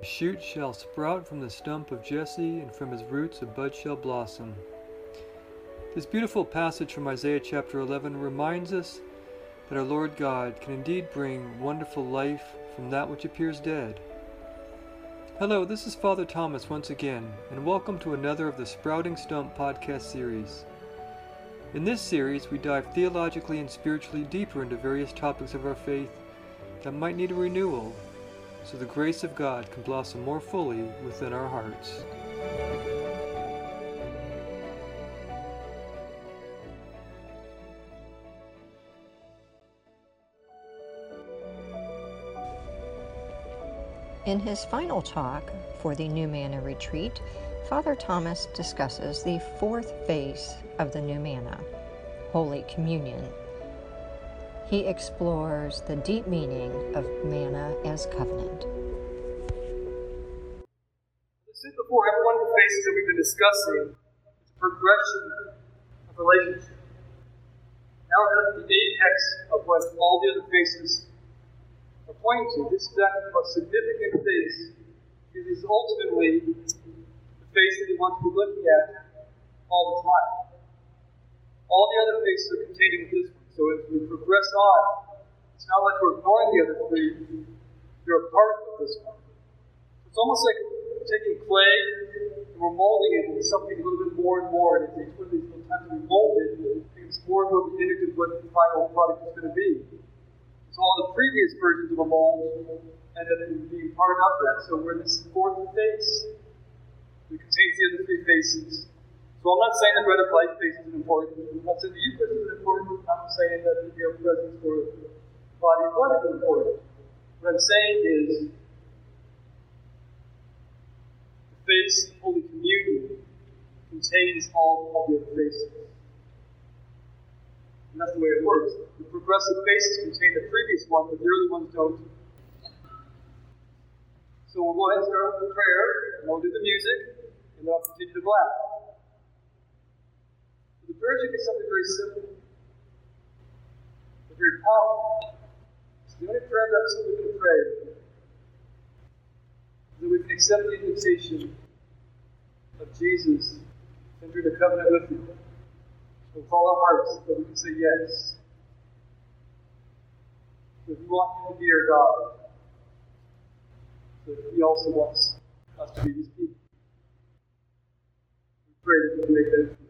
A shoot shall sprout from the stump of Jesse, and from his roots a bud shall blossom. This beautiful passage from Isaiah chapter 11 reminds us that our Lord God can indeed bring wonderful life from that which appears dead. Hello, this is Father Thomas once again, and welcome to another of the Sprouting Stump podcast series. In this series, we dive theologically and spiritually deeper into various topics of our faith that might need a renewal so the grace of God can blossom more fully within our hearts. In his final talk for the New Manna Retreat, Father Thomas discusses the fourth phase of the New Manna, Holy Communion. He explores the deep meaning of manna as covenant. This is before every one of the phases that we've been discussing is a progression of relationship. Now we're at the apex of what all the other phases are pointing to. This is actually the most significant phase. It is ultimately the phase that we want to be looking at all the time. All the other phases are contained in this one. So as we progress on, it's not like we're ignoring the other three. They're a part of this one. It's almost like taking clay and we're molding it into something a little bit more and more. And as each these little times we mold it, it becomes more and more indicative of what the final product is going to be. So all the previous versions of a mold ended up being part of that. So we're in this fourth phase. It contains the other three phases. So I'm not saying the bread of life phase isn't important. I'm not saying the Eucharist isn't important. I'm saying that the real presence for body and blood is important. What I'm saying is the face of Holy Communion contains all of the other faces. And that's the way it works. The progressive faces contain the previous one, but the early ones don't. So we'll go ahead and start with the prayer, and we'll do the music, and then I'll continue to blast. The prayer is something very simple, but very powerful. It's the only prayer that I'm simply pray that we can accept the invitation of Jesus to enter into covenant with Him with all our hearts that we can say yes. That we want Him to be our God. That He also wants us to be His people. We pray that we can make that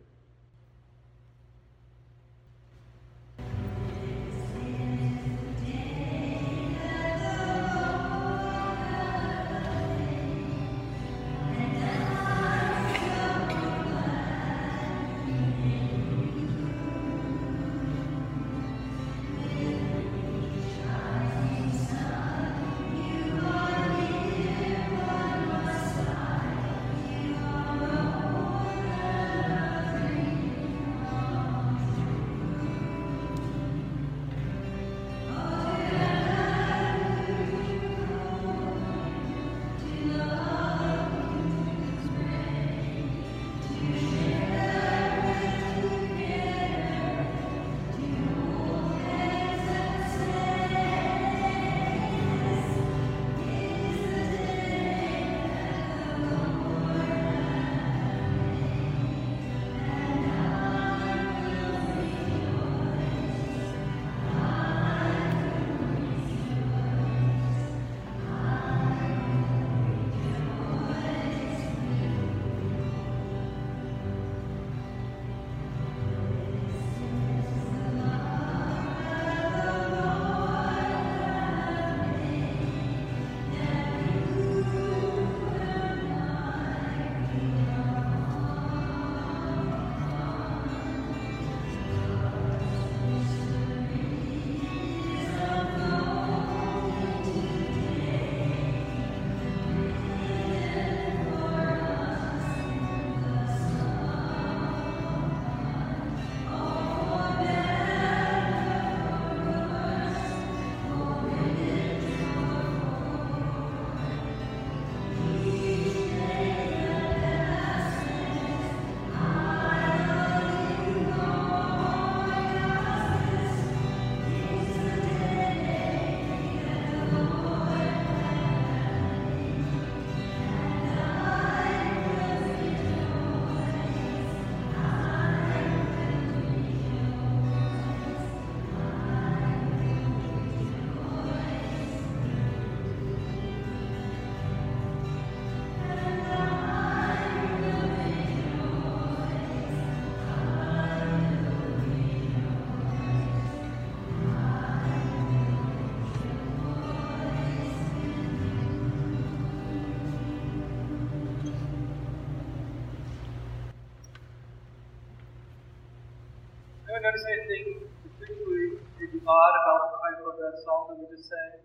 notice anything particularly odd about the title of that song that we just sang?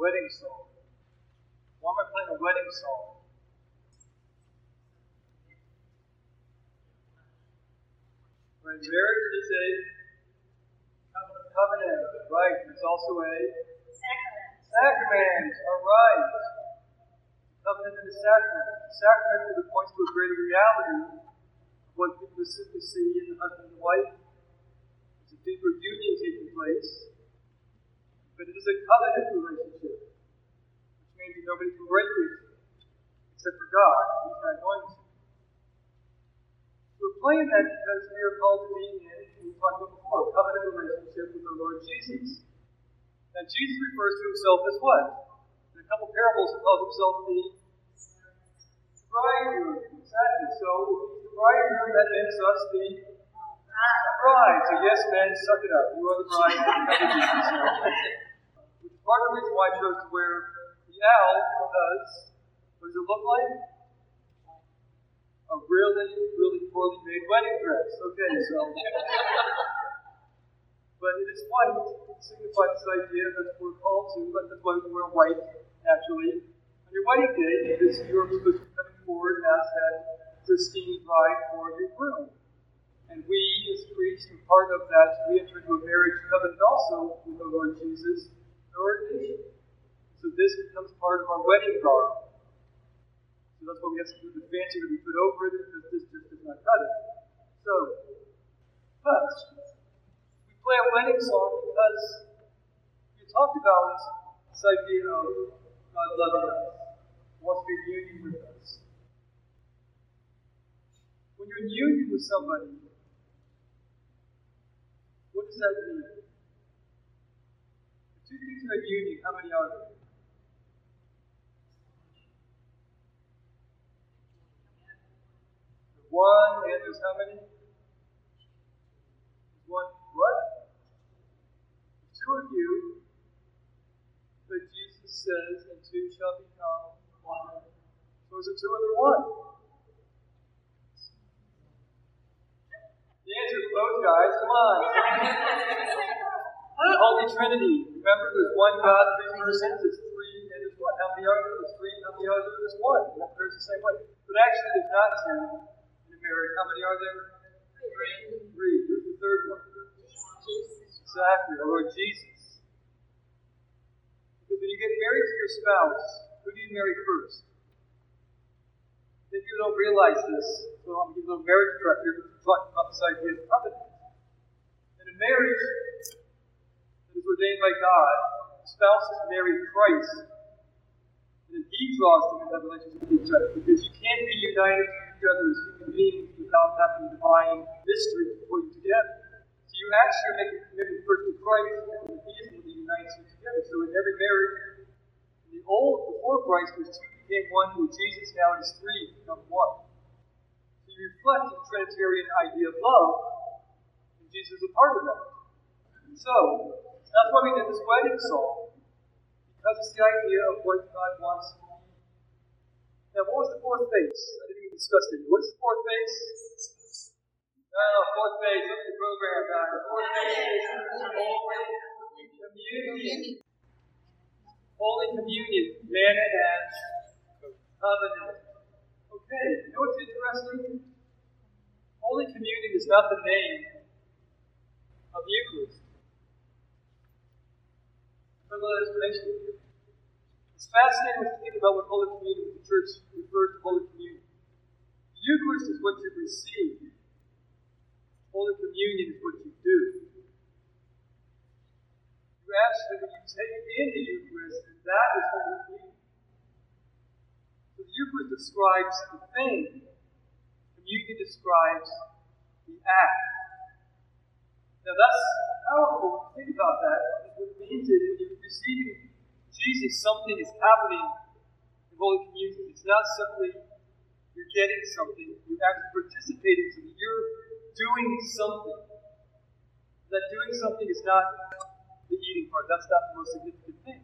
Wedding song. Why am I playing a wedding song? Right, marriage is a covenant, right? It's also a Sacrament. sacrament, all right. Covenant and a sacrament. The sacrament is it points to a greater reality what people simply see in the husband and wife. There's a deeper union taking place. But it is a covenant relationship, which means that nobody can break it except for God. He's not going to. We're playing that because we are called to be in, we talked about before, a covenant relationship with the Lord Jesus. And Jesus refers to himself as what? In a couple parables, he calls himself the bridegroom. Exactly. So the bridegroom, that makes us the bride. So yes, men, suck it up. You are the bride. Which part of the reason why I chose to wear the alb because what does it look like? A really, really poorly made wedding dress. Okay, so. but it is white to signifies this idea that we're called to, but that's why we wear white, naturally. On your wedding day, supposed to be coming forward as that pristine bride for your groom. And we, as priests, are part of that. We enter into a marriage covenant also with the Lord Jesus, the ordination. So this becomes part of our wedding garb. So that's why we have to do the fancy that we put over it because this just does not cut it. So, but we play a wedding song because we talked about this idea of God loving us, wants to be in union with us. When you're in union with somebody, what does that mean? The two things are in union, how many are there? One, and there's how many? One, what? Two of you, but Jesus says, and two shall become one. So is it two the one? Answer is both, guys. Come on. The Holy Trinity. Remember, there's one God, three persons. It's three, and there's one. How many are there? There's three. How many are there? There's one. That occurs the same way. But actually, there's not two married. How many are there? Three. Three. Who's the third one? Jesus. Exactly, our Lord Jesus. Because when you get married to your spouse, who do you marry first? If you don't realize this, so I'm giving a little marriage prep here, talking about this idea of covenant. In a marriage that is ordained by God, the spouse spouses marry Christ, and He draws them into that relationship with each other. Because you can't be united to each other as human beings without having divine mystery to put you together. So you actually make a commitment first to Christ, and then He is going to unite you together. So in every marriage, in the old, before Christ, was two became one with Jesus, now it is three become one. Reflect the Trinitarian idea of love, and Jesus is a part of that. So, that's why we did this wedding song, because it's the idea of what God wants. Now, what was the fourth phase? I didn't even discuss it. What's the fourth phase? Oh, fourth phase. Look at the program, guys. Fourth phase. Communion. Holy communion. manna and covenant. Okay, you know what's interesting? Holy communion is not the name of the Eucharist. It's fascinating to think about what Holy Communion, the church refers to Holy Communion. The Eucharist is what you receive. Holy Communion is what you do. You actually, when you take in the Eucharist, and that is Holy Communion. So the Eucharist describes the thing. Communion describes the act. Now that's powerful think about that. What it means is when you're receiving Jesus, something is happening in Holy Communion. It's not simply you're getting something, you're actually participating in something. You're doing something. That doing something is not the eating part. That's not the most significant thing.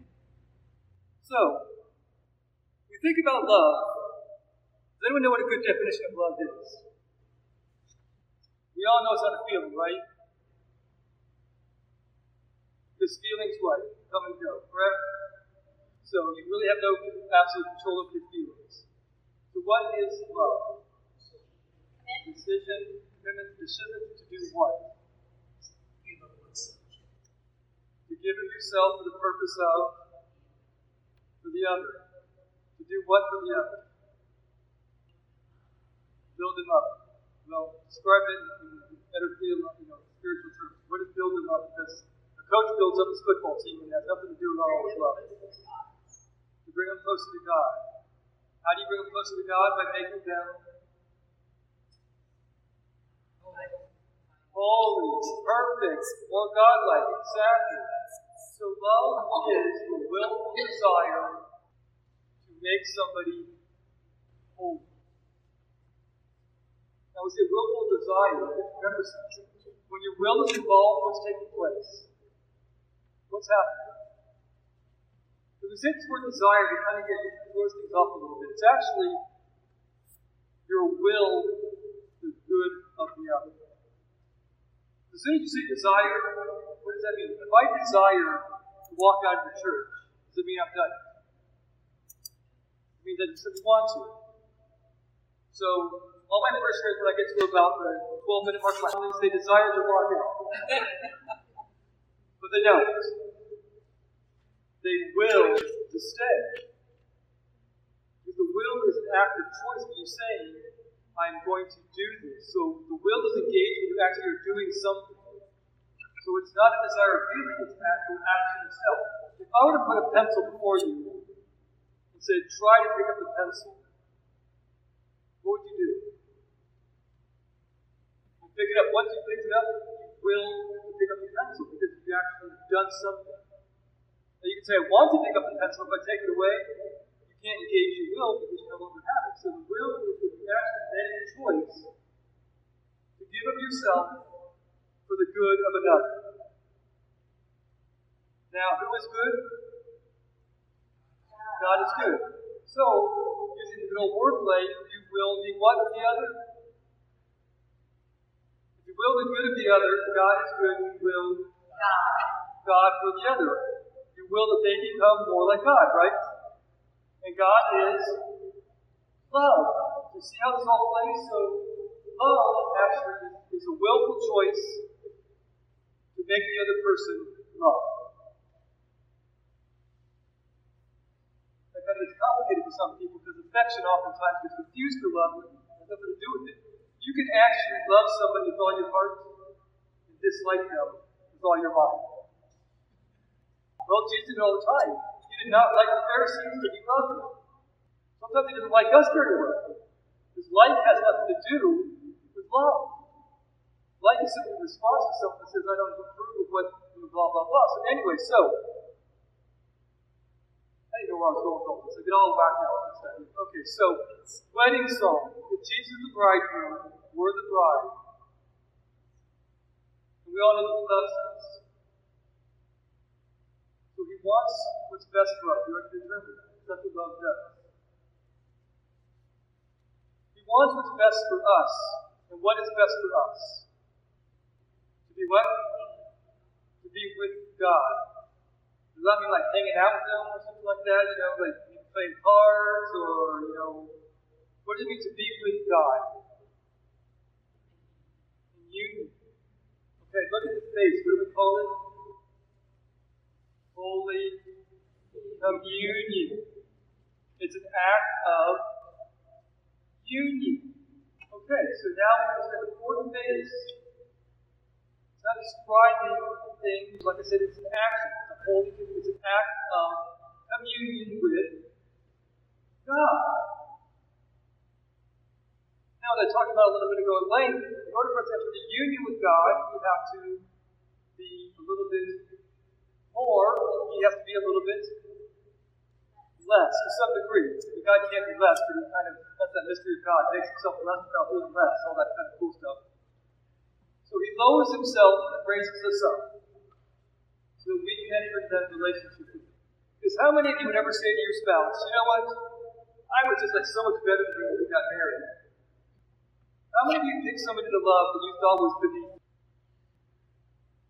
So, we think about love. Does anyone know what a good definition of love is? We all know it's not a feeling, right? Because feelings what? Come and go, correct? So you really have no absolute control over your feelings. So what is love? Decision, commitment, decision to do what? To give of yourself for the purpose of for the other. To do what for the other? Build him up. Well, describe it in better feel, you know, spiritual terms. What is him up? Because a coach builds up his football team and has nothing to do with all his love. To bring them closer to God. How do you bring them closer to God? By making them holy, perfect, more godlike. Exactly. So love is the willful desire to make somebody holy. Now, we say willful desire. Remember something. When your will is involved, what's taking place? What's happening? We say word desire, we kind of get throws things off a little bit. It's actually your will, to the good of the other. As soon as you say desire, what does that mean? If I desire to walk out of the church, does it mean I've done it? It means I just want to. So all my first parishioners, when I get to about the 12 minute mark, my they desire to walk out. but they don't. They will to stay. Because the will is an act of choice, but you're saying, I'm going to do this. So the will is engaged when you actually are doing something. So it's not a desire of feeling, it's an actual action itself. If I were to put a pencil before you and said, try to pick up the pencil, what would you do? Pick it up. Once you pick it up, you will pick up the pencil because you actually done something. Now you can say, I want to pick up the pencil. If I take it away, you can't engage your will because you no longer have it. So the will is when you actually make a choice to give of yourself for the good of another. Now, who is good? God is good. So, using the good old wordplay, you will be what the other? If you will the good of the other, God is good, you will God for the other. You will that they become more like God, right? And God is love. You see how this all plays? So, love actually is a willful choice to make the other person love. That kind of gets complicated for some people because affection oftentimes gets confused for love and has nothing to do with it. You can actually love somebody with all your heart and dislike them with all your mind. Well, Jesus did it all the time. He did not like the Pharisees, but he loved them. Sometimes he doesn't like us very well. His like has nothing to do with love. Like is simply a response to someone that says, I don't approve of what, blah, blah, blah. So, anyway, so, Didn't know where I was going with all. I get all back now. Okay, so, wedding song. If Jesus is the bridegroom, we're the bride. And we all know that he loves us. So he wants what's best for us. We are determined. That's what love does. He wants what's best for us. And what is best for us? To be what? To be with God. Does that mean like hanging out with them or something like that? You know, like playing cards or, you know, what does it mean to be with God? Union. Okay, look at the face. What do we call it? Holy Communion. It's an act of union. Okay, so now we're say the fourth phase. It's not describing things, like I said, it's an action. Holy an act of communion with God. Now, I talked about a little bit ago at length, in order for us to the union with God, we have to be a little bit more, he has to be a little bit less to some degree. God can't be less, but he kind of, that's that mystery of God, makes himself less without being less, all that kind of cool stuff. So he lowers himself and raises us up so that we can enter into that relationship with. Because how many of you would ever say to your spouse, you know what? I was just like so much better than you when we got married. How many of you picked somebody to love that you thought was beneath?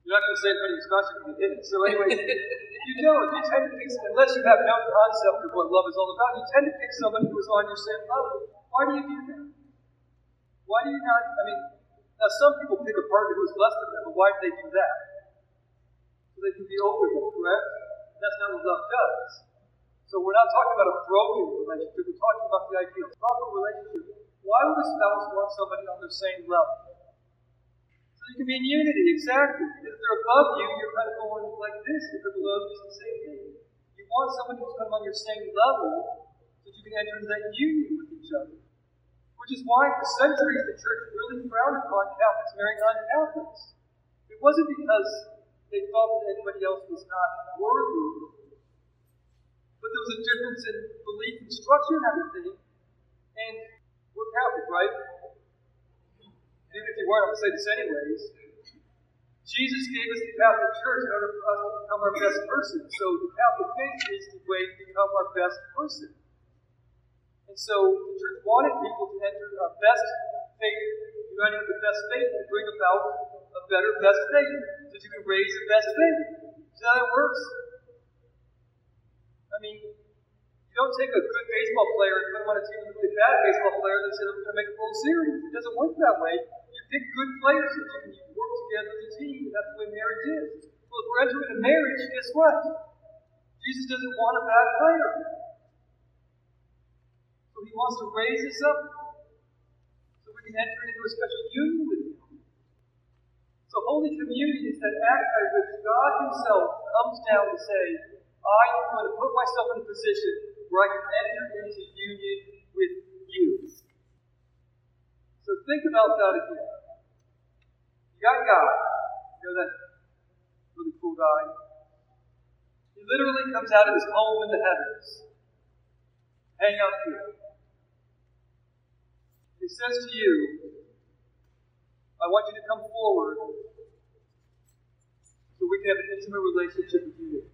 You're not going to say it in discussion because you didn't. So anyway, if you don't. You tend to pick, unless you have no concept of what love is all about, you tend to pick somebody who is on your same level. Why do you do that? Why do you not? I mean, now some people pick a partner who is less than them, but why do they do that? So they can be over them, correct? That's not what love does. So we're not talking about a broken relationship. We're talking about the idea of proper relationship. Why would a spouse want somebody on the same level? So you can be in unity, exactly. If they're above you, you're kind of going like this. If they're below you, it's the same thing. You want somebody who's kind of on your same level so that you can enter into that union with each other. Which is why for centuries the church really frowned upon Catholics marrying non-Catholics. It wasn't because they thought that anybody else was not worthy but there was a difference in belief and structure and everything. And we're Catholic, right? Even if you weren't, I'm going to say this anyways. Jesus gave us the Catholic Church in order for us to become our best person. So the Catholic faith is the way to become our best person. And so the church wanted people to enter a best faith, uniting with the best faith to bring about a better best faith, so that you can raise the best faith. See how that works? I mean, you don't take a good baseball player and put him on a team with a really bad baseball player and say, we're going to make a World Series. It doesn't work that way. You pick good players and you, you work together as a team. That's the way marriage is. Well, if we're entering a marriage, guess what? Jesus doesn't want a bad player. So he wants to raise us up so we can enter into a special union. So Holy Communion is that act by which God Himself comes down to say, I am going to put myself in a position where I can enter into union with you. So think about that again. You got God. You know that really cool guy? He literally comes out of his home in the heavens. Hang out here. He says to you, I want you to come forward so we can have an intimate relationship with you.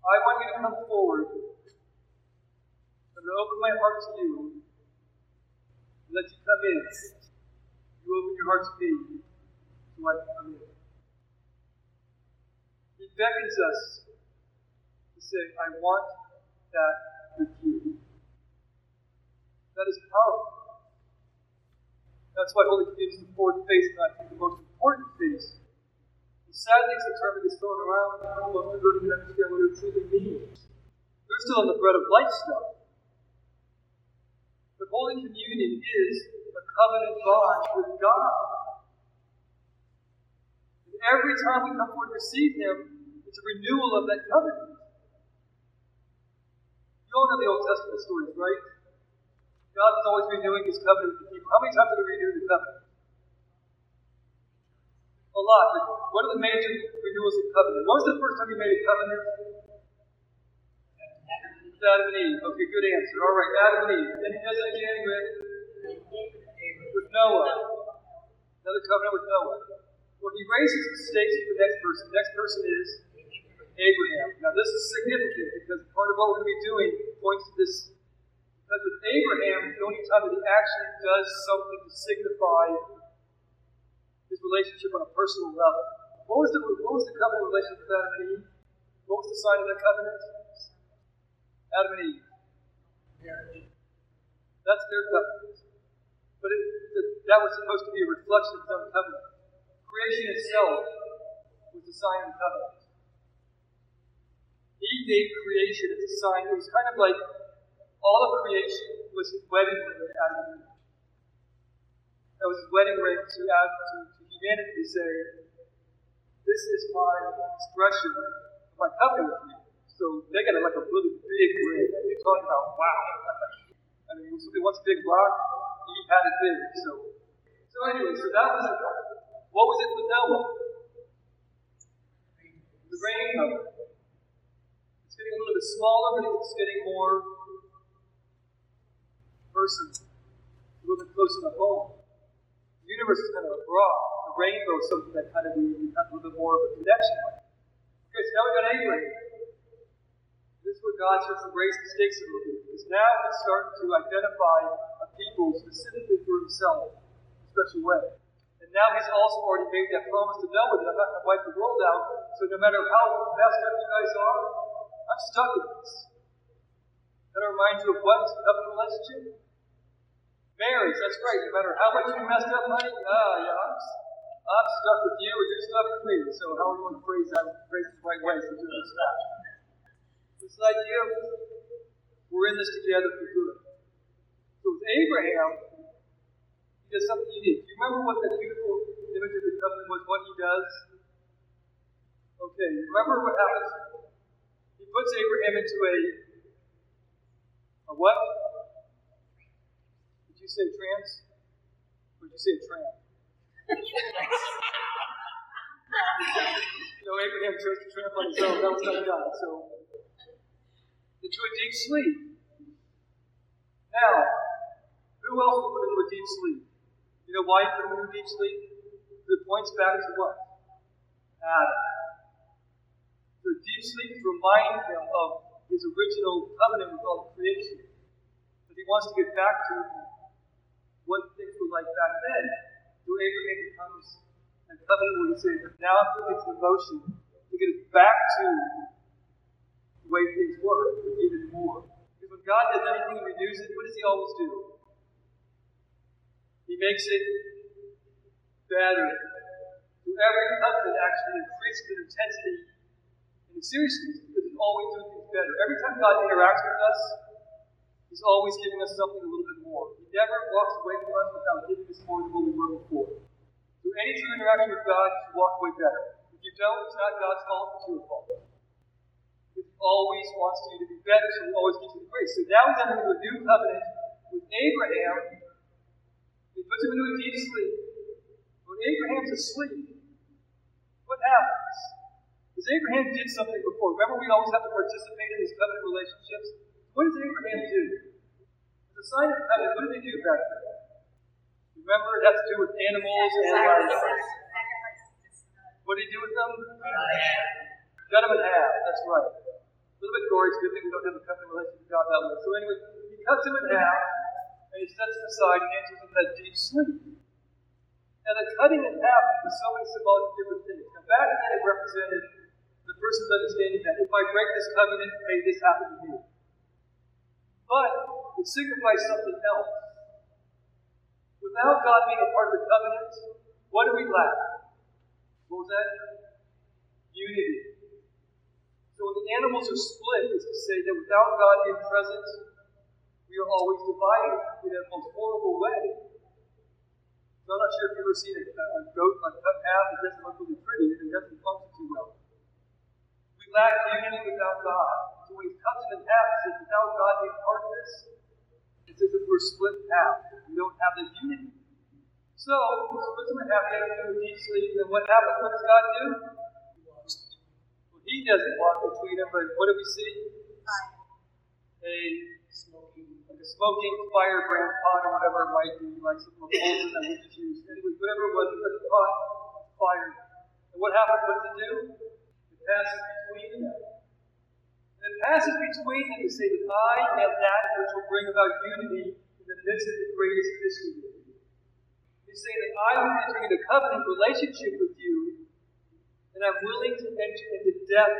I want you to come forward. I'm going to open my heart to you. And let you come in. You open your heart to me. So I can come in. He beckons us to say, I want that with you. That is powerful. That's why Holy Communion is the fourth face, and I think the most important face Sadly, it's a term is thrown around, and people don't even understand what it truly means. They're still on the bread of life stuff. But Holy Communion is a covenant bond with God. And every time we come forward to receive Him, it's a renewal of that covenant. You all know the Old Testament stories, right? God is always renewing His covenant with the people. How many times did He renew the covenant? A lot. What are the major renewals of covenant? When was the first time you made a covenant? With Adam and Eve. Okay, good answer. All right, Adam and Eve. Then he does it again with, with Noah. Another covenant with Noah. Well, he raises the stakes for the next person. The next person is Abraham. Now, this is significant because part of what we're going to be doing points to this. Because with Abraham, the only time that he actually does something to signify his relationship on a personal level. What was the, what was the covenant relationship with Adam and Eve? What was the sign of that covenant? Adam and Eve. That's their covenant. But it, that was supposed to be a reflection of own covenant. Creation itself was a sign of covenant. He gave creation as a sign. It was kind of like all of creation was his wedding ring to Adam and Eve. That was his wedding ring to, Adam, to, to humanity to say, this is my expression of my covenant with you. So they got like a really big ring. You're talking about, wow. I mean, when somebody wants a big rock, he had it big. So, so anyway, so that was it. What was it with Noah? The rainbow. It's getting a little bit smaller, but it's getting more a little bit closer to home. The universe is kind of broad rainbow something that kind of we have a little bit more of a connection with. Okay, so now we've got Abraham. This is where God starts to raise the stakes a little bit. Because now he's starting to identify a people specifically for himself in a special way. And now he's also already made that promise to Noah that I'm not going to wipe the world out. So no matter how messed up you guys are, I'm stuck in this. That reminds you of what? Covenant relationship? Marriage, that's great. No matter how much you messed up, honey, ah, yeah, I'm, I'm stuck with you or you're stuck with me. So how are you going to phrase that? Phrase it the right way so do this stuff. This idea of we're in this together for good. So with Abraham, he does something unique. Do you remember what that beautiful image of the covenant was, what he does? Okay, remember what happens? He puts Abraham into a a what? Did you say trance? Or did you say tramp? no, Abraham chose to tramp on own. That was not God. So, into a deep sleep. Now, who else was put into a deep sleep? You know why he put him into deep sleep? It points back to what? Adam. The deep sleep reminds him of his original covenant with all creation. That he wants to get back to what things were like back then. Through Abraham becomes and covenant where he says, now I'm putting into motion to get us back to the way things were, but even more. Because when God does anything and renews it, what does he always do? He makes it better. Through every covenant actually increases in intensity and seriousness because he's always doing things better. Every time God interacts with us, He's always giving us something a little bit more. He never walks away from us without giving us more than we were before. Through any true interaction with God, you walk away better. If you don't, it's not God's fault, it's your fault. He always wants you to be better, so he always gives you the grace. So now he's into a new covenant with Abraham. He puts him into a deep sleep. When Abraham's asleep, what happens? Because Abraham did something before. Remember, we always have to participate in these covenant relationships? What does Abraham do? Sign of covenant, what did they do back then? Remember, it has to do with animals and. What did he do with them? Cut them in half. That's right. A little bit gory. It's a good thing we don't have a covenant relationship with God that way. So anyway, he cuts them in half, and he sets them aside and enters into that deep sleep. Now, the cutting in half is so many symbolic different things. Now, back then it represented the person's understanding that if I break this covenant, may this happen to me. But it signifies something else. Without God being a part of the covenant, what do we lack? What was that? Unity. So when the animals are split, is to say that without God being present, we are always divided in a most horrible way. So I'm not sure if you've ever seen a, a goat like cut half. It doesn't look really pretty and it doesn't function too well. We lack unity without God when he cuts it in half, he says, without God being part of this, it's as if we're split in half. We don't have the unity. So, he splits them in half, he has to do deep sleep, and what happens? What does God do? Well, he doesn't walk between them, but what do we see? A smoking, like a smoking firebrand pot or whatever it might be, like some propulsion that we just used. Anyway, whatever it was, it's like a pot, fire. And what happens? What does it do? It passes between. It passes between them to say that I am that which will bring about unity in the midst of the greatest mystery. He's saying that I am entering into covenant relationship with you, and I'm willing to enter into death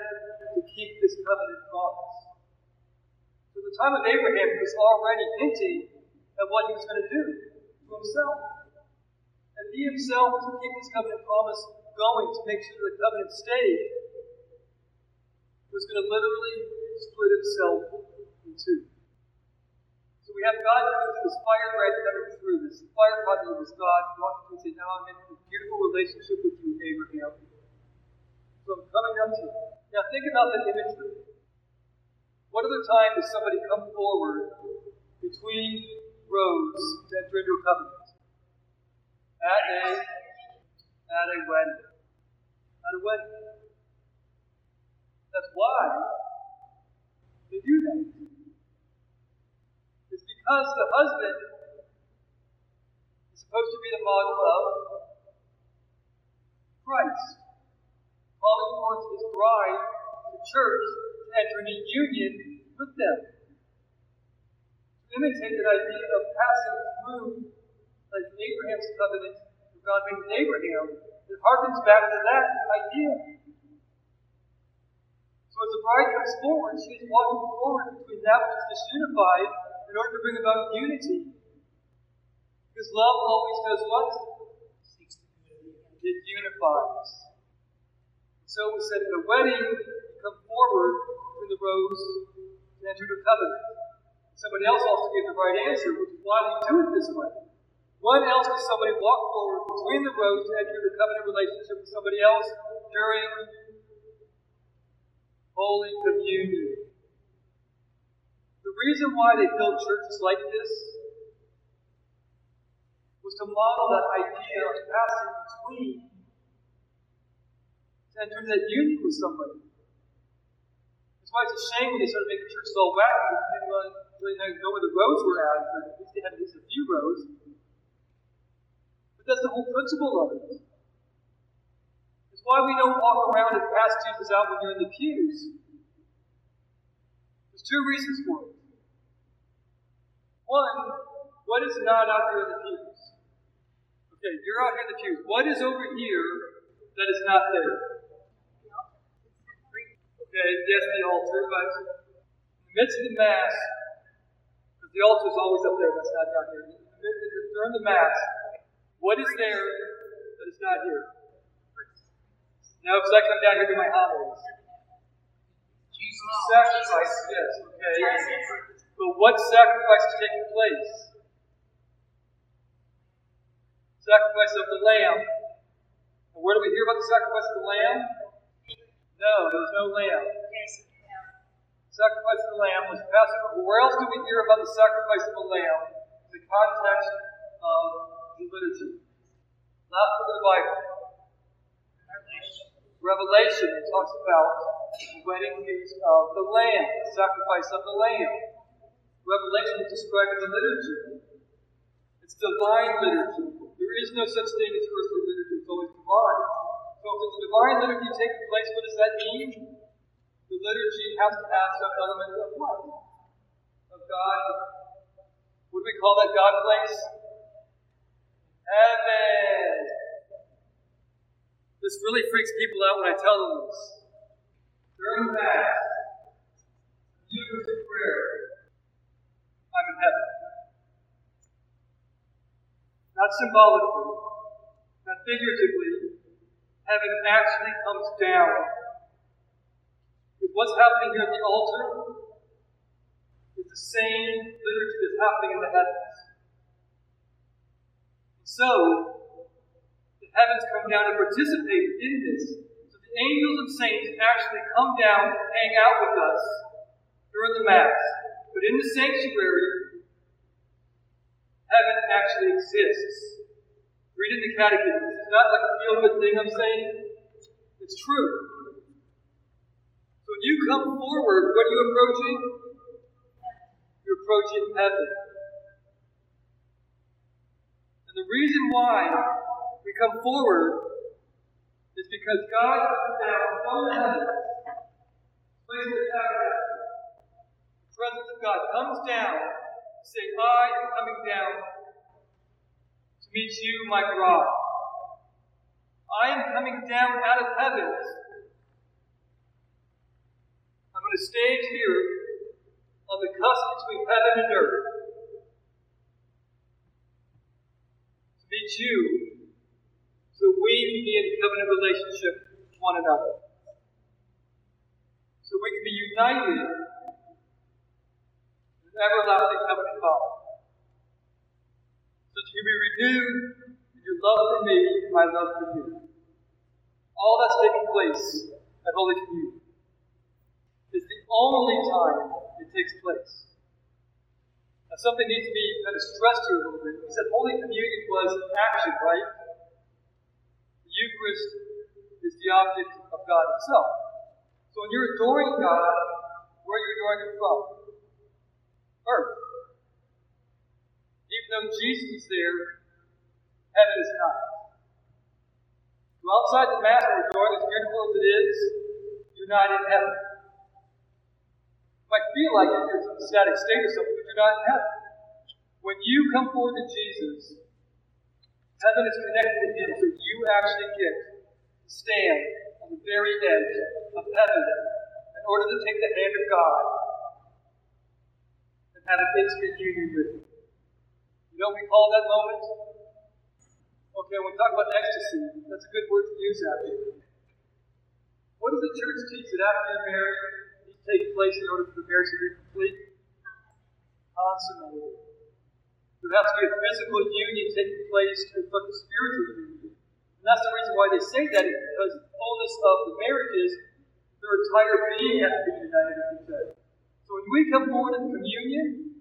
to keep this covenant promise. So the time of Abraham was already hinting at what he was going to do to himself. And he himself, to keep this covenant promise going, to make sure the covenant stayed, was going to literally split himself in two. So we have God coming through this fire red coming through this fire covenant was God walking and say, Now I'm in a beautiful relationship with you, Abraham. So I'm coming up to you. Now think about that imagery. What other time does somebody come forward between rows to enter into a covenant? At a at a wedding. At a wedding. That's why they do that. It's because the husband is supposed to be the model of Christ, calling forth his bride, the church, to enter into union with them. imitate that idea of passing through, like Abraham's covenant, God made with Abraham. It harkens back to that idea. As the bride comes forward, she is walking forward between that which is disunified in order to bring about unity. Because love always does what? It unifies. So we said at a wedding, come forward between the rows to enter the covenant. Somebody else also gave the right answer, which is why we do it this way. When else does somebody walk forward between the rows to enter the covenant relationship with somebody else during Holy Communion? The reason why they built churches like this was to model that idea of passing between to enter that union with somebody. That's why it's a shame when they started making churches all wacky because they didn't really know where the rows were at, but at least they had at least a few rows. But that's the whole principle of it. Why we don't walk around and pass Jesus out when you're in the pews. There's two reasons for it. One, what is not out here in the pews? Okay, you're out here in the pews. What is over here that is not there? Okay, yes, the altar, but in the midst of the Mass, because the altar is always up there, that's not down here. During the Mass, what is there that is not here? Now, because I come down here to my homilies. Jesus sacrifice, yes, okay. But what sacrifice is taking place? Sacrifice of the lamb. And where do we hear about the sacrifice of the lamb? No, there's no lamb. Sacrifice of the lamb was Passover. Where else do we hear about the sacrifice of the lamb? The context of the liturgy. Book of the Bible. Revelation talks about the wedding feast of the Lamb, the sacrifice of the Lamb. Revelation is describing the liturgy. It's divine liturgy. There is no such thing as earthly liturgy, it's always divine. So if a divine liturgy taking place, what does that mean? The liturgy has to have some element of what? Of God. Do we call that God place? Heaven. This really freaks people out when I tell them this. During Mass, Eucharistic prayer, I'm in heaven. Not symbolically, not figuratively, heaven actually comes down. What's happening here at the altar is the same liturgy that's happening in the heavens. So, heavens come down and participate in this. So the angels and saints actually come down and hang out with us during the Mass. But in the sanctuary, heaven actually exists. Read in the Catechism. Is not like a feel good thing I'm saying, it's true. So when you come forward, what are you approaching? You're approaching heaven. And the reason why we come forward is because God comes down from the heavens, places the tabernacle. The presence of God comes down to say, I am coming down to meet you, my bride. I am coming down out of heavens. I'm going to stage here on the cusp between heaven and earth. To meet you so we can be in covenant relationship with one another. So we can be united in an everlasting covenant bond. So that you be renewed in your love for me and my love for you. All that's taking place at Holy Communion is the only time it takes place. Now, something needs to be kind of stressed here a little bit. We said Holy Communion was action, right? The Eucharist is the object of God Himself. So when you're adoring God, where are you adoring Him from? Earth. Even though Jesus is there, heaven is not. So outside the Mass, we're adoring, as beautiful as it is, you're not in heaven might feel like it, you're in some static state or something, but you're not in heaven. When you come forward to Jesus, heaven is connected to Him, so you actually get to stand on the very edge of heaven in order to take the hand of God and have an intimate union with Him. You know what we call that moment? Okay, when we talk about ecstasy, that's a good word to use actually. What does the church teach that after you're married, needs to take place in order for the marriage to be complete? Consummated. There has to be a physical union taking place to reflect the spiritual union. And that's the reason why they say that is because the fullness of the marriage is their entire being has to be united with each other. So when we come forward in communion,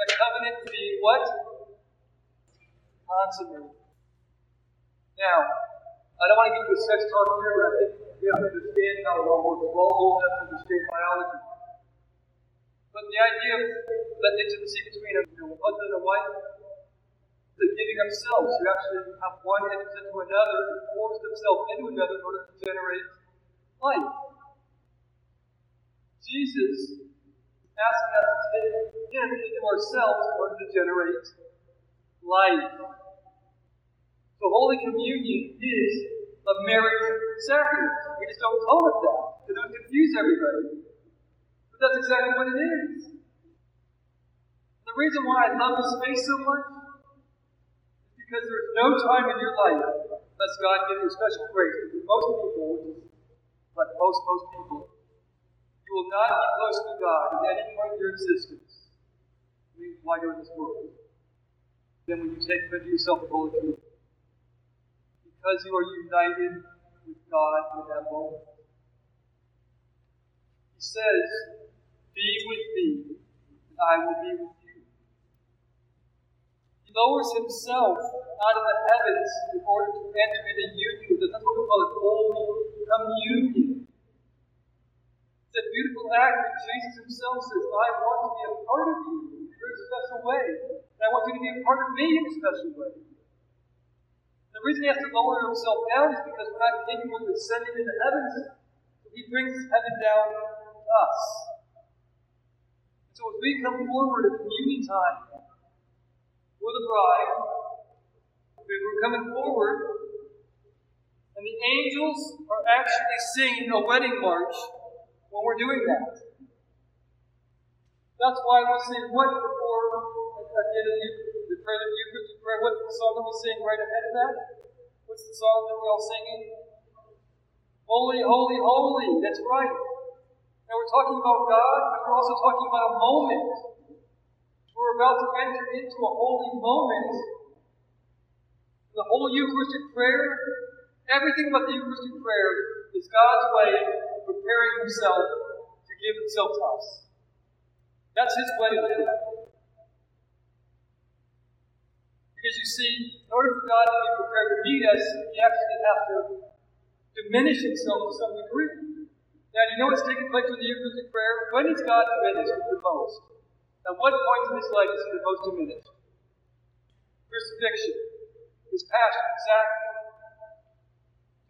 that covenant being what? Consummated. Now, I don't want to get into a sex talk here, but I think we have to understand how it all works. We're all old enough to understand biology. But the idea of that intimacy between a you know, husband and a wife, the giving themselves. You actually have one enters into another and pours themselves into another in order to generate life. Jesus asking us to take Him into ourselves in order to generate life. So Holy Communion is a marriage sacrament. We just don't call it that because it would confuse everybody. But that's exactly what it is. The reason why I love this space so much is because there's no time in your life unless God gives you special grace. Because most people, is like most, most people, you will not be close to God at any point in your existence. I mean, why in this world. Then when you take into yourself the Holy Communion. Because you are united with God in that moment. He says, Be with me, and I will be with you. He lowers himself out of the heavens in order to enter into union with. That's what we call it holy communion. It's a beautiful act that Jesus himself says, I want to be a part of you in a very special way. And I want you to be a part of me in a special way. The reason he has to lower himself down is because we're not capable of ascending into heavens. So he brings heaven down to us. So as we come forward at communion time for the bride, we're coming forward, and the angels are actually singing a wedding march when we're doing that. That's why we sing what before at the end of the, prayer, the Eucharistic prayer. What's the song that we sing right ahead of that? What's the song that we're all singing? Holy, holy, holy. That's right. Now we're talking about God, but we're also talking about a moment. We're about to enter into a holy moment. The whole Eucharistic prayer, everything about the Eucharistic prayer is God's way of preparing Himself to give Himself to us. That's His wedding prayer. Because you see, in order for God to be prepared to meet us, He actually has to diminish Himself to some degree. Now, you know what's taking place with the Eucharistic prayer? When is God diminished the most? At what point in His life is He the most diminished? Crucifixion, His passion, exactly.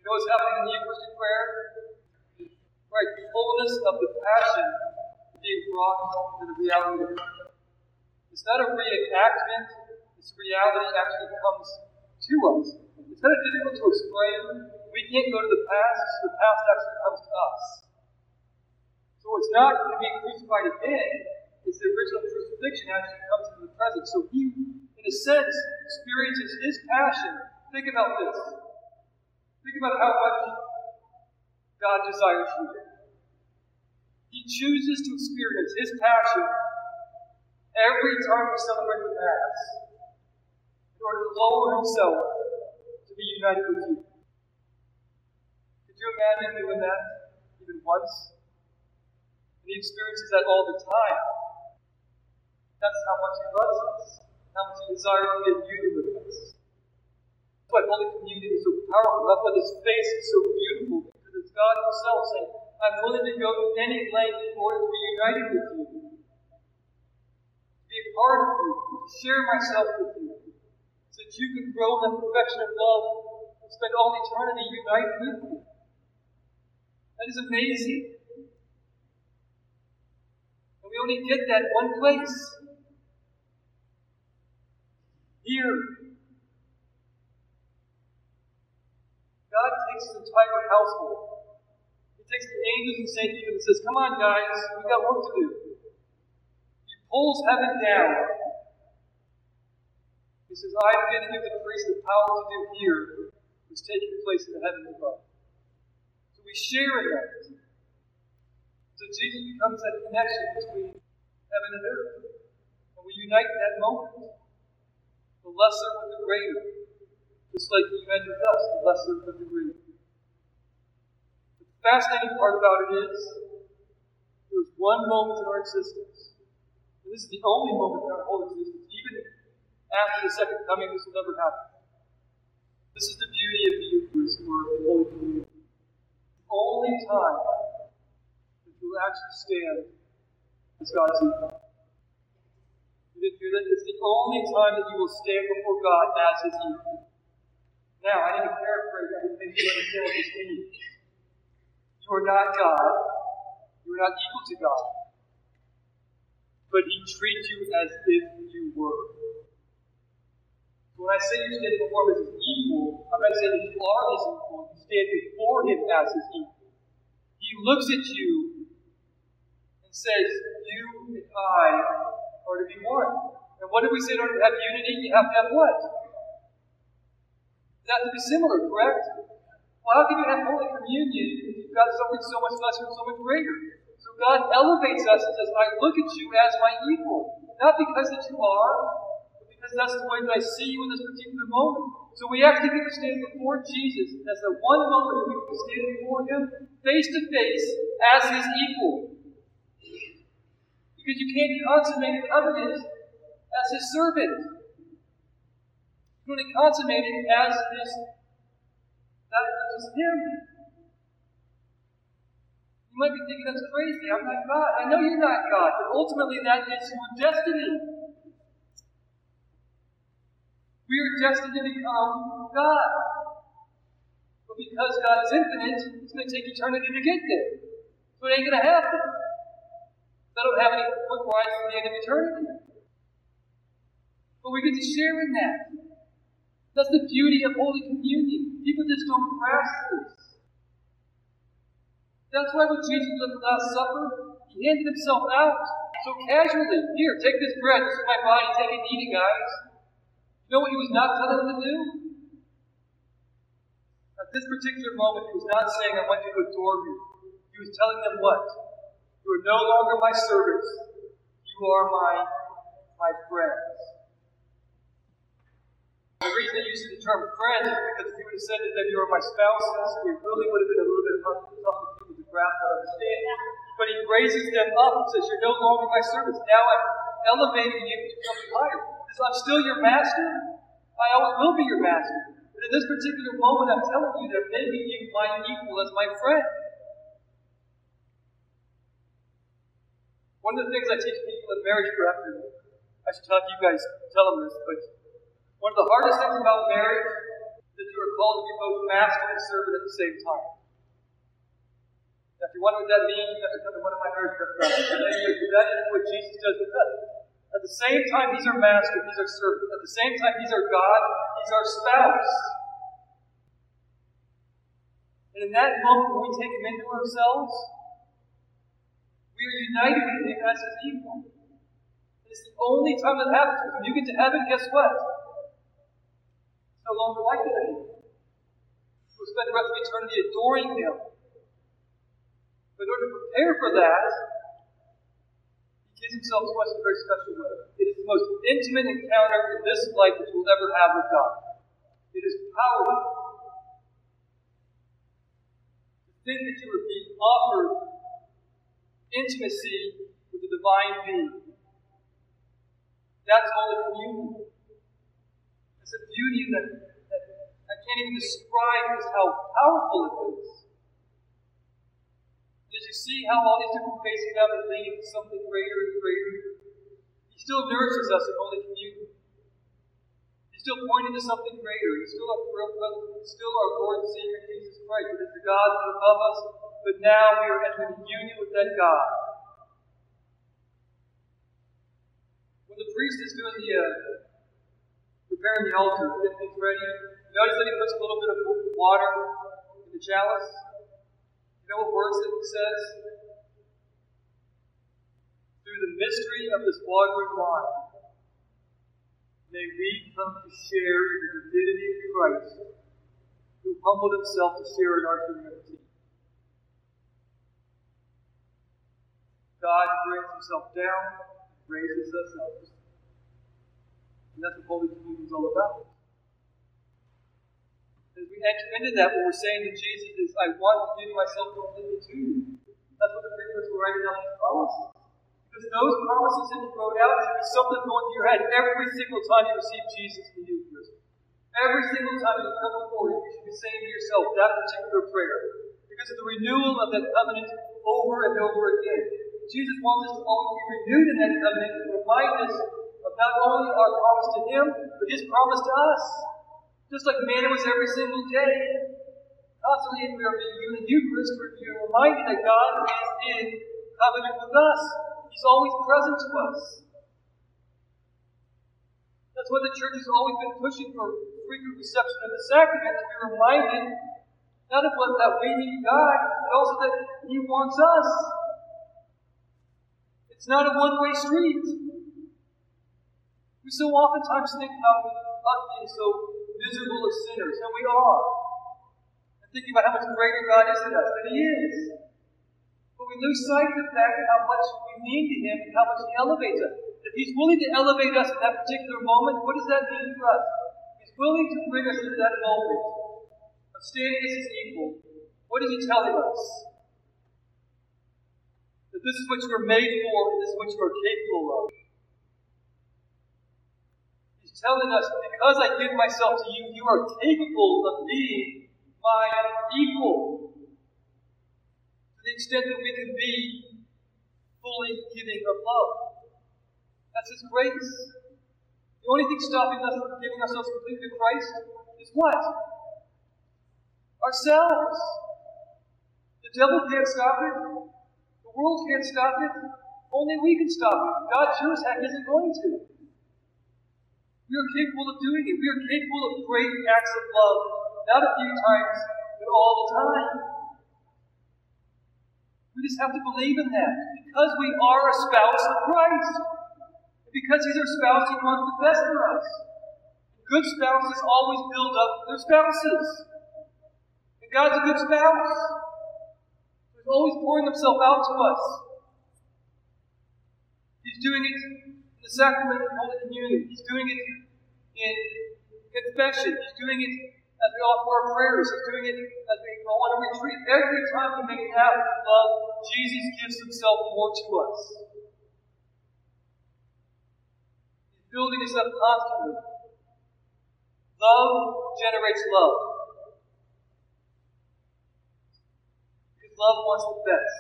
You know what's happening in the Eucharistic prayer? Right, the fullness of the passion being brought to the reality. It's not a reenactment this reality actually comes to us. It's kind of difficult to explain. We can't go to the past, so the past actually comes to us. So it's not to be crucified again, it's the original crucifixion actually comes into the present. So he, in a sense, experiences his passion. Think about this. Think about how much God desires you. He chooses to experience his passion every time we celebrate the Mass in order to lower himself to be united with you. Could you imagine doing that even once? He experiences that all the time. That's how much he loves us, how much he desires to be in union with us. That's why Holy Communion is so powerful. That's why this face is so beautiful, because it's God Himself saying, I'm willing to go to any length in order to be united with you, to be a part of you, to share myself with you so that you can grow in the perfection of love and spend all eternity united with me. That is amazing. We only get that one place. Here, God takes his entire household. He takes the angels and saints and says, Come on, guys, we got work to do. He pulls heaven down. He says, I'm going to give the priest the power to do here what's taking place in the heavens above. So we share in that. So Jesus becomes that connection between heaven and earth. And we unite in that moment. The lesser with the greater. Just like he measured us, the lesser with the greater. The fascinating part about it is there is one moment in our existence, and this is the only moment in our whole existence, even after the second coming, this will never happen. This is the beauty of the Eucharist or the Holy Communion. The only time you will actually stand as God's equal. You hear? It's the only time that you will stand before God as His equal. Now, I need to paraphrase that to make you understand what this means. You are not God. You are not equal to God. But He treats you as if you were. When I say you stand before Him as His equal, I'm not saying that you are His equal. You stand before Him as His equal. He looks at you says, You and I are to be one. And what did we say in order to have unity? You have to have what? That to be similar, correct? Well, how can you have Holy Communion if you've got something so much lesser and so much greater? So God elevates us and says, I look at you as my equal. Not because that you are, but because that's the way that I see you in this particular moment. So we actually get to stand before Jesus as the one moment that we can stand before Him face to face as His equal. Because you can't consummate a covenant as His servant fully consummated as his that which is him. You might be thinking that's crazy. I'm not God. I know you're not God, but ultimately that is your destiny. We are destined to become God. But because God is infinite, it's going to take eternity to get there. So it ain't going to happen. I don't have any rides to the end of eternity. But we get to share in that. That's the beauty of Holy Communion. People just don't grasp this. That's why when Jesus was at the Last Supper, he handed himself out so casually. Here, take this bread. This is my body. Take it and eat it, guys. You know what he was not telling them to do? At this particular moment, he was not saying, I want you to adore me. He was telling them what? You are no longer my servants. You are my, my friends. The reason I use the term friend is because if you would have said that you were my spouses, it really would have been a little bit tough for people to grasp and understand. But he raises them up and says, You're no longer my servants. Now I'm elevating you to something higher. Because I'm still your master. I always will be your master. But in this particular moment, I'm telling you that making you my equal as my friend. One of the things I teach people in marriage prep, and I should talk to you guys, tell them this, but one of the hardest things about marriage is that you are called to be both master and servant at the same time. Now, if you wonder what that means, you have to come to one of my marriage prep classes. that is what Jesus does with us. At the same time, He's our master, He's our servant. At the same time, He's our God, He's our spouse. And in that moment when we take Him into ourselves, we are united with Him as His equal. It's the only time that happens. When you get to heaven, guess what? It's no longer like that anymore. We will spend the rest of eternity adoring Him. But in order to prepare for that, He gives Himself to us in a very special way. It is the most intimate encounter in this life that you will ever have with God. It is powerful. To think that you are being offered intimacy with the divine being. That's Holy Communion. It's a beauty that, that I can't even describe just how powerful it is. Did you see how all these different faces have been leading to something greater and greater? He still nourishes us in Holy Communion. He's still pointing to something greater. He's still our real. He's still our Lord and Savior Jesus Christ. It is the God that is above us, but now we are entering union that God. When the priest is doing the uh, preparing the altar, get things ready. Notice that he puts a little bit of water in the chalice. You know what words it says? Through the mystery of this water and wine, may we come to share in the divinity of Christ, who humbled himself to share in our humanity. God brings himself down, raises us up. And that's what Holy Communion is all about. As we enter into that, what we're saying to Jesus is, I want to give myself completely to you. That's what the preachers were writing down these promises. Because those promises that you wrote out should be something going through your head every single time you receive Jesus in the Eucharist. Every single time you come before Him, you should be saying to yourself that particular prayer. Because of the renewal of that covenant over and over again. Jesus wants us to always be renewed in that covenant to remind us of not only our promise to Him, but His promise to us. Just like manna was every single day. Constantly, we are being in the Eucharist, we're being reminded that God is in covenant with us. He's always present to us. That's why the church has always been pushing for frequent reception of the sacrament to be reminded not of what that we need God, but also that He wants us. It's not a one-way street. We so oftentimes think about us being so miserable as sinners, and we are. And thinking about how much greater God is than us, and He is. But we lose sight of the fact of how much we mean to Him and how much He elevates us. If He's willing to elevate us at that particular moment, what does that mean for us? He's willing to bring us into that moment of standing as His equal. What is He telling us? That this is what you are made for, and this is what you are capable of He's telling us, because I give myself to you, you are capable of being my equal. To the extent that we can be fully giving of love. That's His grace. The only thing stopping us from giving ourselves completely to Christ is what? Ourselves. The devil can't stop it. World can't stop it. Only we can stop it. God sure as heck isn't going to. We are capable of doing it. We are capable of great acts of love, not a few times, but all the time. We just have to believe in that. Because we are a spouse of Christ. And because He's our spouse, He wants the best for us. Good spouses always build up their spouses. And God's a good spouse. He's always pouring Himself out to us. He's doing it in the sacrament of Holy Communion. He's doing it in confession. He's doing it as we offer our prayers. He's doing it as we go on a retreat. Every time we make an act of love, Jesus gives himself more to us. He's building us up constantly. Love generates love. Because love wants the best.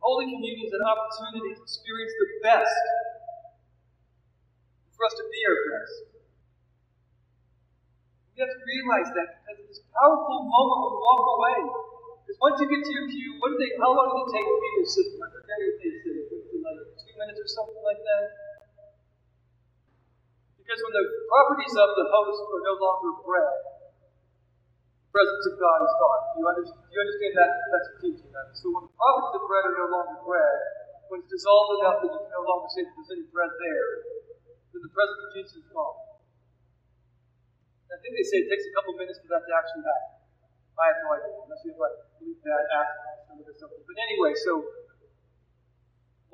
Holy Communion is an opportunity to experience the best, for us to be our best. We have to realize that because this powerful moment we walk away. Because once you get to your pew, what do they, how long does it take to be your system? I forget they like two minutes or something like that. Because when the properties of the host are no longer bread, presence of God is gone. Do you understand, do you understand that? That's the teaching. That. So when the properties of bread are no longer bread, when it's dissolved enough that you can no longer say that there's any bread there, then the presence of Jesus is gone. I think they say it takes a couple minutes for that to actually happen. I have no idea, unless you have like that, or something. But anyway, so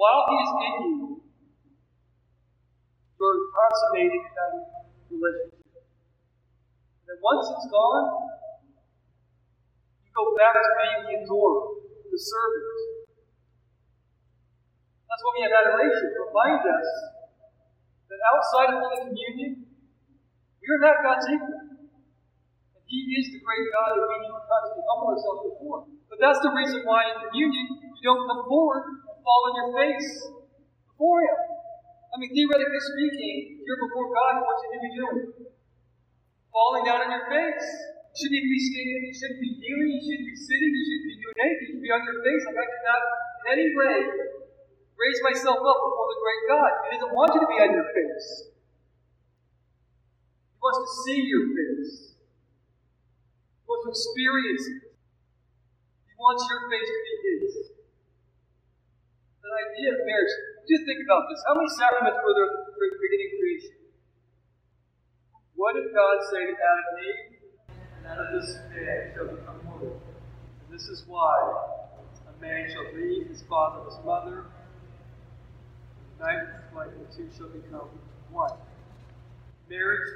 while he is in you, you're consummating that relationship. And once it's gone, go back to being the adorer, the servant. That's why we have adoration remind us that outside of Holy Communion, we are not God's equal. And He is the great God that we need to constantly humble ourselves before. But that's the reason why in communion you don't come forward and fall on your face before Him. I mean, theoretically speaking, you're before God, what should you be doing? Falling down on your face shouldn't even be standing, you shouldn't be kneeling, you shouldn't be sitting, you shouldn't be doing anything. You should be on your face like I cannot in any way raise myself up before the great God. He doesn't want you to be on your face. He wants to see your face. He wants to experience it. He wants your face to be his. That idea of marriage, just think about this. How many sacraments were there at the beginning of creation? What did God say to Adam and Eve? Out of this man shall become woman. And this is why a man shall leave his father and his mother, and unite with his wife, and the two shall become one. Marriage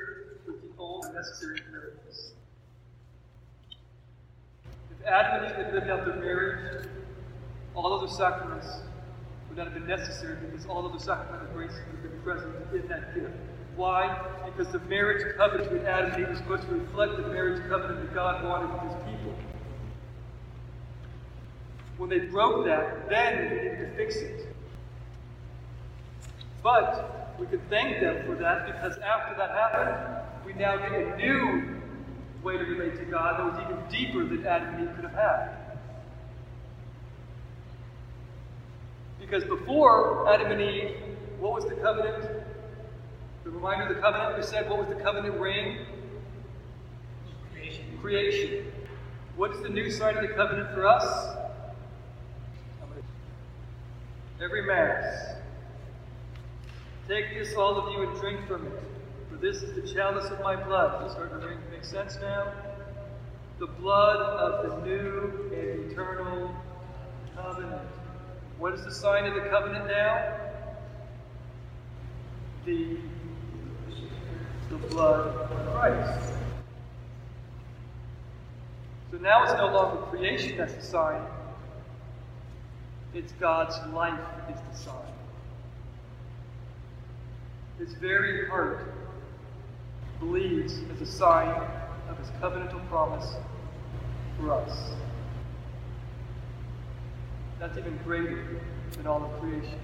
was the old necessary purpose. If Adam and Eve had lived out their marriage, all other sacraments would not have been necessary because all other sacramental graces would have been present in that gift. Why? Because the marriage covenant with Adam and Eve was supposed to reflect the marriage covenant that God wanted with his people. When they broke that, then they needed to fix it. But we can thank them for that because after that happened, we now get a new way to relate to God that was even deeper than Adam and Eve could have had. Because before Adam and Eve, what was the covenant? The reminder of the covenant, we said, what was the covenant ring? Creation. Creation. What is the new sign of the covenant for us? Every Mass. Take this, all of you, and drink from it. For this is the chalice of my blood. Does it start to make sense now? The blood of the new and eternal covenant. What is the sign of the covenant now? The, the blood of Christ. So now it's no longer creation that's the sign, it's God's life is the sign. His very heart bleeds as a sign of his covenantal promise for us. That's even greater than all of creation.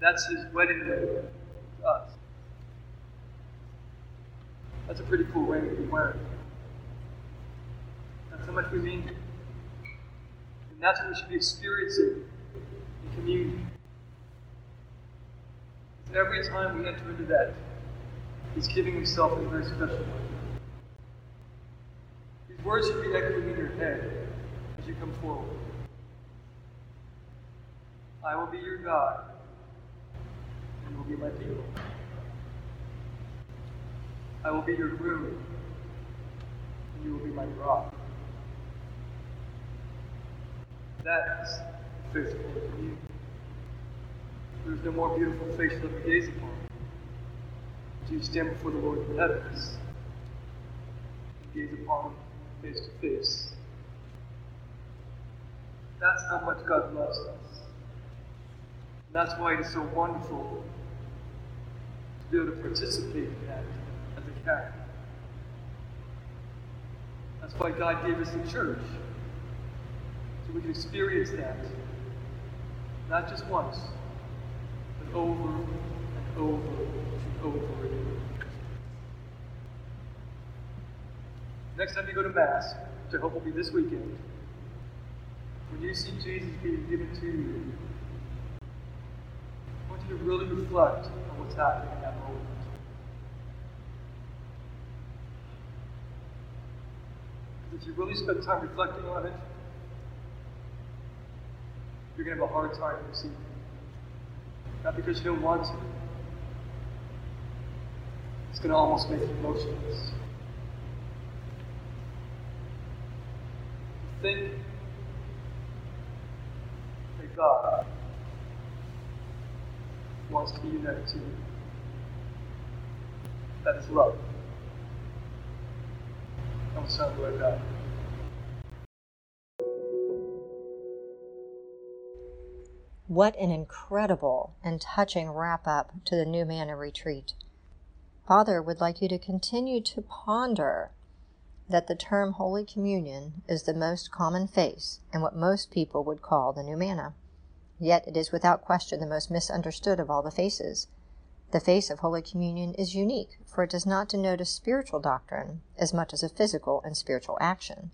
That's his wedding to us. That's a pretty cool way to be wearing. That's how much we mean. And that's what we should be experiencing in communion. Every time we enter into that, He's giving Himself in a very special way. These words should be echoing in your head as you come forward. I will be your God, and you will be my people. I will be your groom, and you will be my bride. That is faithful you. There's no more beautiful face to ever gaze upon. Do you stand before the Lord of the heavens and gaze upon him face to face? That's how much God loves us. That's why it is so wonderful to be able to participate in that That's why God gave us the church, so we can experience that, not just once, but over and over and over again. Next time you go to Mass, which I hope will be this weekend, when you see Jesus being given to you, I want you to really reflect on what's happening in that moment. If you really spend time reflecting on it, you're going to have a hard time receiving it. Not because you don't want to. It's going to almost make you emotionless. Think that God wants to be united to you. That is love. What an incredible and touching wrap up to the New Manna retreat. Father would like you to continue to ponder that the term Holy Communion is the most common face and what most people would call the new manna. Yet it is without question the most misunderstood of all the faces. The face of Holy Communion is unique, for it does not denote a spiritual doctrine as much as a physical and spiritual action.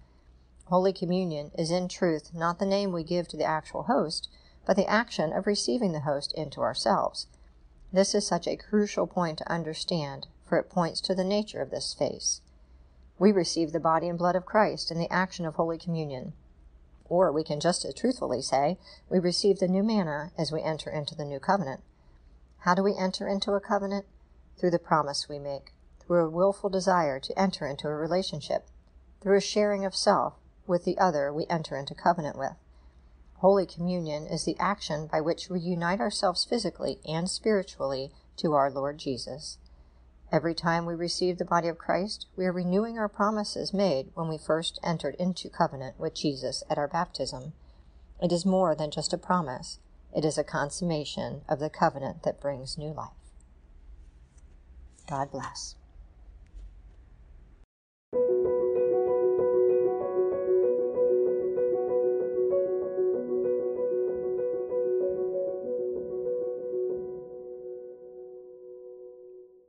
Holy Communion is in truth not the name we give to the actual host, but the action of receiving the host into ourselves. This is such a crucial point to understand, for it points to the nature of this face. We receive the body and blood of Christ in the action of Holy Communion. Or we can just as truthfully say, we receive the new manna as we enter into the new covenant. How do we enter into a covenant? Through the promise we make, through a willful desire to enter into a relationship, through a sharing of self with the other we enter into covenant with. Holy Communion is the action by which we unite ourselves physically and spiritually to our Lord Jesus. Every time we receive the body of Christ, we are renewing our promises made when we first entered into covenant with Jesus at our baptism. It is more than just a promise, it is a consummation of the covenant that brings new life. God bless.